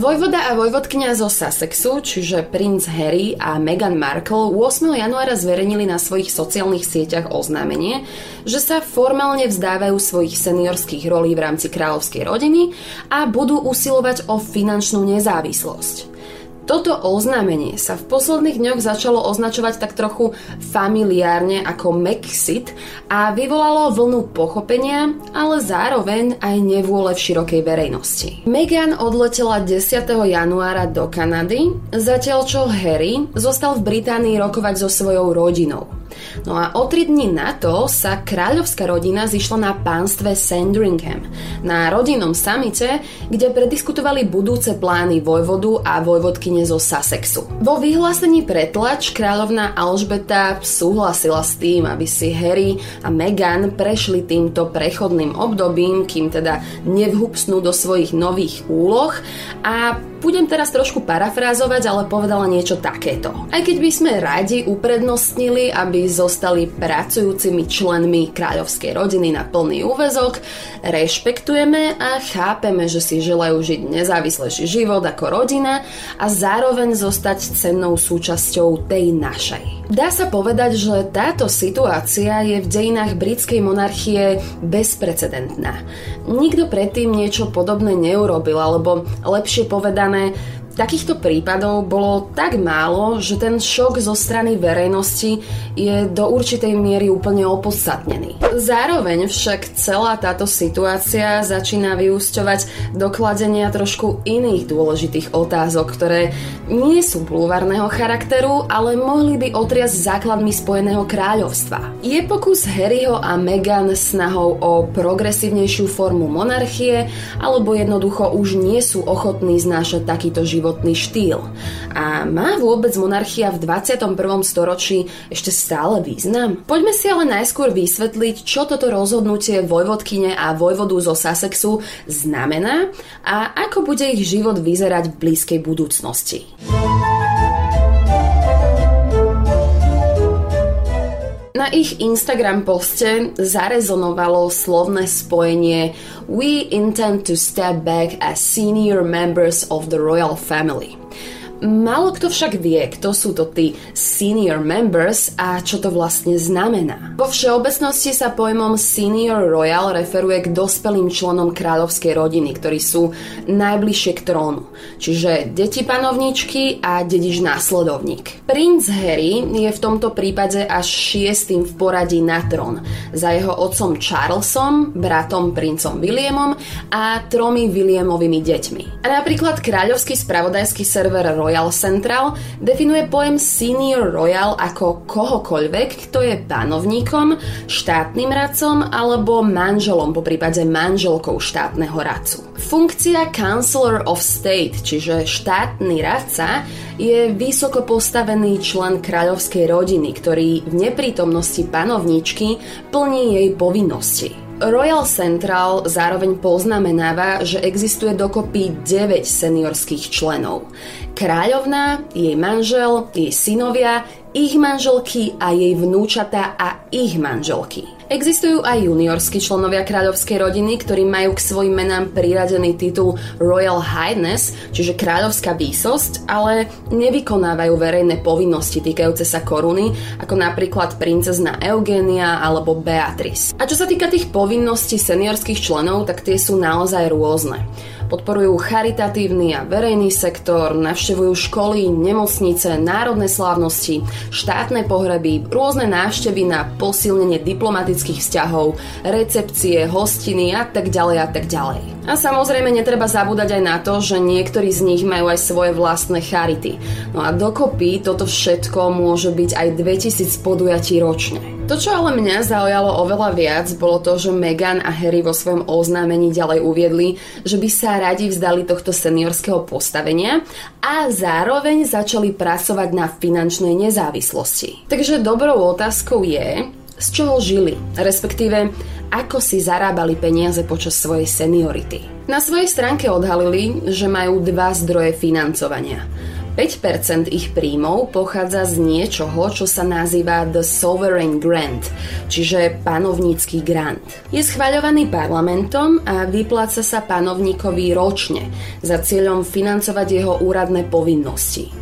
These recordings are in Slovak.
Vojvoda a vojvodkňa zo Sussexu, čiže princ Harry a Meghan Markle 8. januára zverejnili na svojich sociálnych sieťach oznámenie, že sa formálne vzdávajú svojich seniorských rolí v rámci kráľovskej rodiny a budú usilovať o finančnú nezávislosť. Toto oznámenie sa v posledných dňoch začalo označovať tak trochu familiárne ako Mexit a vyvolalo vlnu pochopenia, ale zároveň aj nevôle v širokej verejnosti. Meghan odletela 10. januára do Kanady, zatiaľ čo Harry zostal v Británii rokovať so svojou rodinou. No a o tri dní na to sa kráľovská rodina zišla na pánstve Sandringham, na rodinnom samite, kde prediskutovali budúce plány vojvodu a vojvodkyne zo Sussexu. Vo vyhlásení pretlač kráľovná Alžbeta súhlasila s tým, aby si Harry a Meghan prešli týmto prechodným obdobím, kým teda nevhupsnú do svojich nových úloh a budem teraz trošku parafrázovať, ale povedala niečo takéto. Aj keď by sme radi uprednostnili, aby zostali pracujúcimi členmi kráľovskej rodiny na plný úvezok, rešpektujeme a chápeme, že si želajú žiť nezávislejší život ako rodina a zároveň zostať cennou súčasťou tej našej. Dá sa povedať, že táto situácia je v dejinách britskej monarchie bezprecedentná. Nikto predtým niečo podobné neurobil, alebo lepšie povedané takýchto prípadov bolo tak málo, že ten šok zo strany verejnosti je do určitej miery úplne opodstatnený. Zároveň však celá táto situácia začína vyúsťovať do kladenia trošku iných dôležitých otázok, ktoré nie sú bulvárneho charakteru, ale mohli by otriasť základmi Spojeného kráľovstva. Je pokus Harryho a Meghan snahou o progresívnejšiu formu monarchie, alebo jednoducho už nie sú ochotní znášať takýto život životný štýl. A má vôbec monarchia v 21. storočí ešte stále význam? Poďme si ale najskôr vysvetliť, čo toto rozhodnutie vojvodkyne a vojvodu zo Sussexu znamená a ako bude ich život vyzerať v blízkej budúcnosti. Na ich Instagram poste zarezonovalo slovné spojenie We intend to step back as senior members of the royal family. Málo kto však vie, kto sú to tí senior members a čo to vlastne znamená. Vo všeobecnosti sa pojmom senior royal referuje k dospelým členom kráľovskej rodiny, ktorí sú najbližšie k trónu, čiže deti panovničky a dedič následovník. Princ Harry je v tomto prípade až šiestým v poradí na trón, za jeho otcom Charlesom, bratom princom Williamom a tromi Williamovými deťmi. A napríklad kráľovský spravodajský server Royal Royal Central definuje pojem Senior Royal ako kohokoľvek, kto je panovníkom, štátnym radcom alebo manželom, po prípade manželkou štátneho radcu. Funkcia Counselor of State, čiže štátny radca, je vysoko postavený člen kráľovskej rodiny, ktorý v neprítomnosti panovníčky plní jej povinnosti. Royal Central zároveň poznamenáva, že existuje dokopy 9 seniorských členov. Kráľovná, jej manžel, jej synovia, ich manželky a jej vnúčata a ich manželky. Existujú aj juniorskí členovia kráľovskej rodiny, ktorí majú k svojim menám priradený titul Royal Highness, čiže kráľovská výsosť, ale nevykonávajú verejné povinnosti týkajúce sa koruny, ako napríklad princezna Eugenia alebo Beatrice. A čo sa týka tých povinností seniorských členov, tak tie sú naozaj rôzne podporujú charitatívny a verejný sektor, navštevujú školy, nemocnice, národné slávnosti, štátne pohreby, rôzne návštevy na posilnenie diplomatických vzťahov, recepcie, hostiny a tak ďalej a tak ďalej. A samozrejme netreba zabúdať aj na to, že niektorí z nich majú aj svoje vlastné charity. No a dokopy toto všetko môže byť aj 2000 podujatí ročne. To, čo ale mňa zaujalo oveľa viac, bolo to, že Meghan a Harry vo svojom oznámení ďalej uviedli, že by sa radi vzdali tohto seniorského postavenia a zároveň začali pracovať na finančnej nezávislosti. Takže dobrou otázkou je, z čoho žili, respektíve ako si zarábali peniaze počas svojej seniority. Na svojej stránke odhalili, že majú dva zdroje financovania – 5% ich príjmov pochádza z niečoho, čo sa nazýva The Sovereign Grant, čiže panovnícky grant. Je schváľovaný parlamentom a vypláca sa panovníkovi ročne za cieľom financovať jeho úradné povinnosti.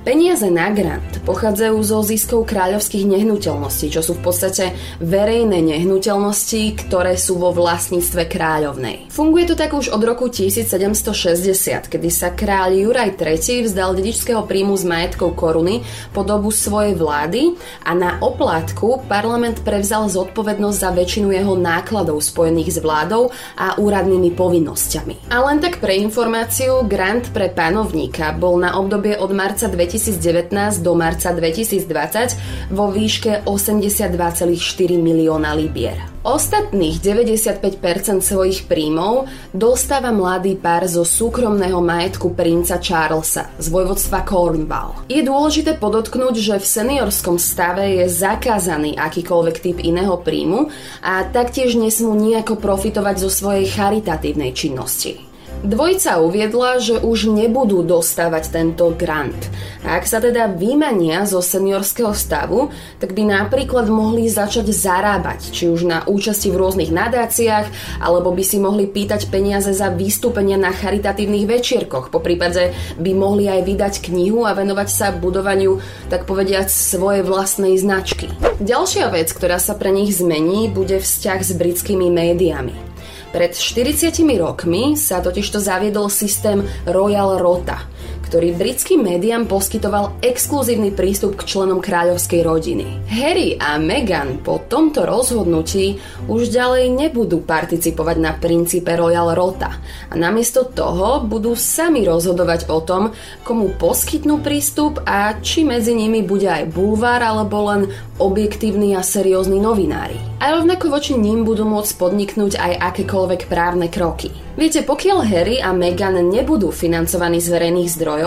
Peniaze na grant pochádzajú zo ziskov kráľovských nehnuteľností, čo sú v podstate verejné nehnuteľnosti, ktoré sú vo vlastníctve kráľovnej. Funguje to tak už od roku 1760, kedy sa kráľ Juraj III vzdal dedičského príjmu z majetkov koruny po dobu svojej vlády a na oplátku parlament prevzal zodpovednosť za väčšinu jeho nákladov spojených s vládou a úradnými povinnosťami. A len tak pre informáciu, grant pre panovníka bol na obdobie od marca 2000 2019 do marca 2020 vo výške 82,4 milióna libier. Ostatných 95% svojich príjmov dostáva mladý pár zo súkromného majetku princa Charlesa z vojvodstva Cornwall. Je dôležité podotknúť, že v seniorskom stave je zakázaný akýkoľvek typ iného príjmu a taktiež nesmú nejako profitovať zo svojej charitatívnej činnosti. Dvojica uviedla, že už nebudú dostávať tento grant. Ak sa teda vymania zo seniorského stavu, tak by napríklad mohli začať zarábať, či už na účasti v rôznych nadáciách, alebo by si mohli pýtať peniaze za vystúpenia na charitatívnych večierkoch. Po prípade by mohli aj vydať knihu a venovať sa budovaniu, tak povediať, svojej vlastnej značky. Ďalšia vec, ktorá sa pre nich zmení, bude vzťah s britskými médiami. Pred 40 rokmi sa totižto zaviedol systém Royal Rota, ktorý britským médiám poskytoval exkluzívny prístup k členom kráľovskej rodiny. Harry a Meghan po tomto rozhodnutí už ďalej nebudú participovať na princípe Royal Rota a namiesto toho budú sami rozhodovať o tom, komu poskytnú prístup a či medzi nimi bude aj bulvár alebo len objektívni a seriózni novinári. A rovnako voči ním budú môcť podniknúť aj akékoľvek právne kroky. Viete, pokiaľ Harry a Meghan nebudú financovaní z verejných zdrojov,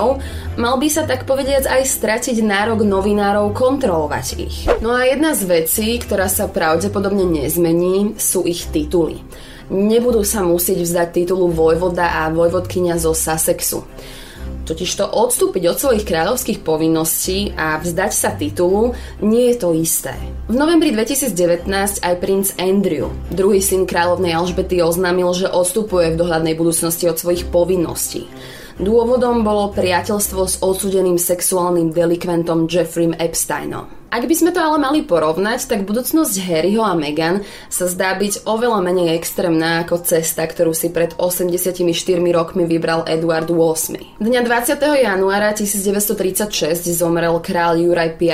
mal by sa tak povediac aj stratiť nárok novinárov kontrolovať ich. No a jedna z vecí, ktorá sa pravdepodobne nezmení, sú ich tituly nebudú sa musieť vzdať titulu vojvoda a vojvodkynia zo Sussexu. Totižto odstúpiť od svojich kráľovských povinností a vzdať sa titulu nie je to isté. V novembri 2019 aj princ Andrew, druhý syn kráľovnej Alžbety, oznámil, že odstupuje v dohľadnej budúcnosti od svojich povinností. Dôvodom bolo priateľstvo s odsudeným sexuálnym delikventom Jeffrey Epsteinom. Ak by sme to ale mali porovnať, tak budúcnosť Harryho a Meghan sa zdá byť oveľa menej extrémna ako cesta, ktorú si pred 84 rokmi vybral Eduard VIII. Dňa 20. januára 1936 zomrel král Juraj V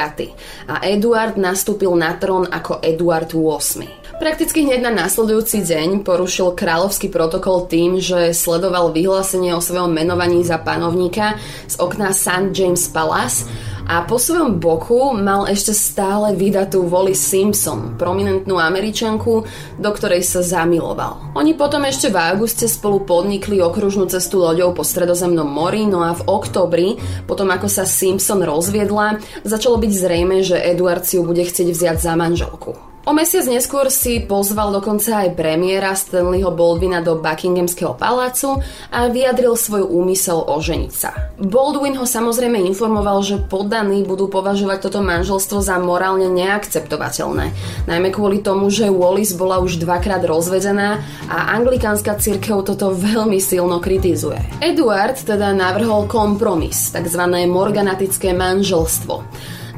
a Eduard nastúpil na trón ako Eduard VIII. Prakticky hneď na následujúci deň porušil kráľovský protokol tým, že sledoval vyhlásenie o svojom menovaní za panovníka z okna St. James Palace a po svojom boku mal ešte stále vydatú Wally Simpson, prominentnú američanku, do ktorej sa zamiloval. Oni potom ešte v auguste spolu podnikli okružnú cestu loďou po stredozemnom mori, no a v oktobri, potom ako sa Simpson rozviedla, začalo byť zrejme, že Edward si ju bude chcieť vziať za manželku. O mesiac neskôr si pozval dokonca aj premiéra Stanleyho Baldwina do Buckinghamského palácu a vyjadril svoj úmysel oženiť sa. Baldwin ho samozrejme informoval, že poddaní budú považovať toto manželstvo za morálne neakceptovateľné, najmä kvôli tomu, že Wallis bola už dvakrát rozvedená a anglikánska církev toto veľmi silno kritizuje. Eduard teda navrhol kompromis, tzv. morganatické manželstvo.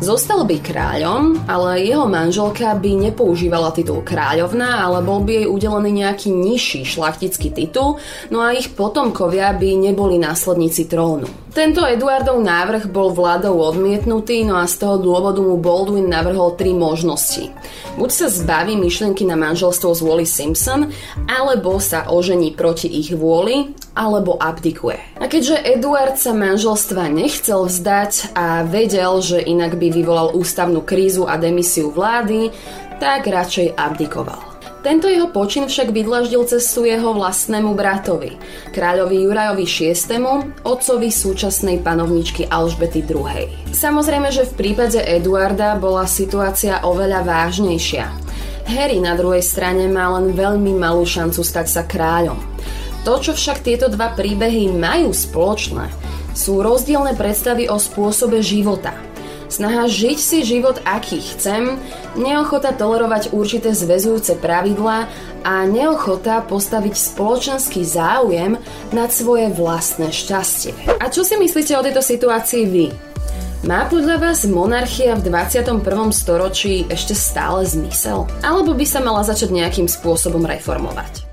Zostal by kráľom, ale jeho manželka by nepoužívala titul kráľovná, ale bol by jej udelený nejaký nižší šlachtický titul, no a ich potomkovia by neboli následníci trónu. Tento Eduardov návrh bol vládou odmietnutý, no a z toho dôvodu mu Baldwin navrhol tri možnosti. Buď sa zbaví myšlienky na manželstvo z Wally Simpson, alebo sa ožení proti ich vôli, alebo abdikuje. A keďže Eduard sa manželstva nechcel vzdať a vedel, že inak by vyvolal ústavnú krízu a demisiu vlády, tak radšej abdikoval. Tento jeho počin však vydlaždil cestu jeho vlastnému bratovi, kráľovi Jurajovi VI, otcovi súčasnej panovničky Alžbety II. Samozrejme, že v prípade Eduarda bola situácia oveľa vážnejšia. Harry na druhej strane má len veľmi malú šancu stať sa kráľom. To, čo však tieto dva príbehy majú spoločné, sú rozdielne predstavy o spôsobe života – snaha žiť si život, aký chcem, neochota tolerovať určité zväzujúce pravidlá a neochota postaviť spoločenský záujem nad svoje vlastné šťastie. A čo si myslíte o tejto situácii vy? Má podľa vás monarchia v 21. storočí ešte stále zmysel? Alebo by sa mala začať nejakým spôsobom reformovať?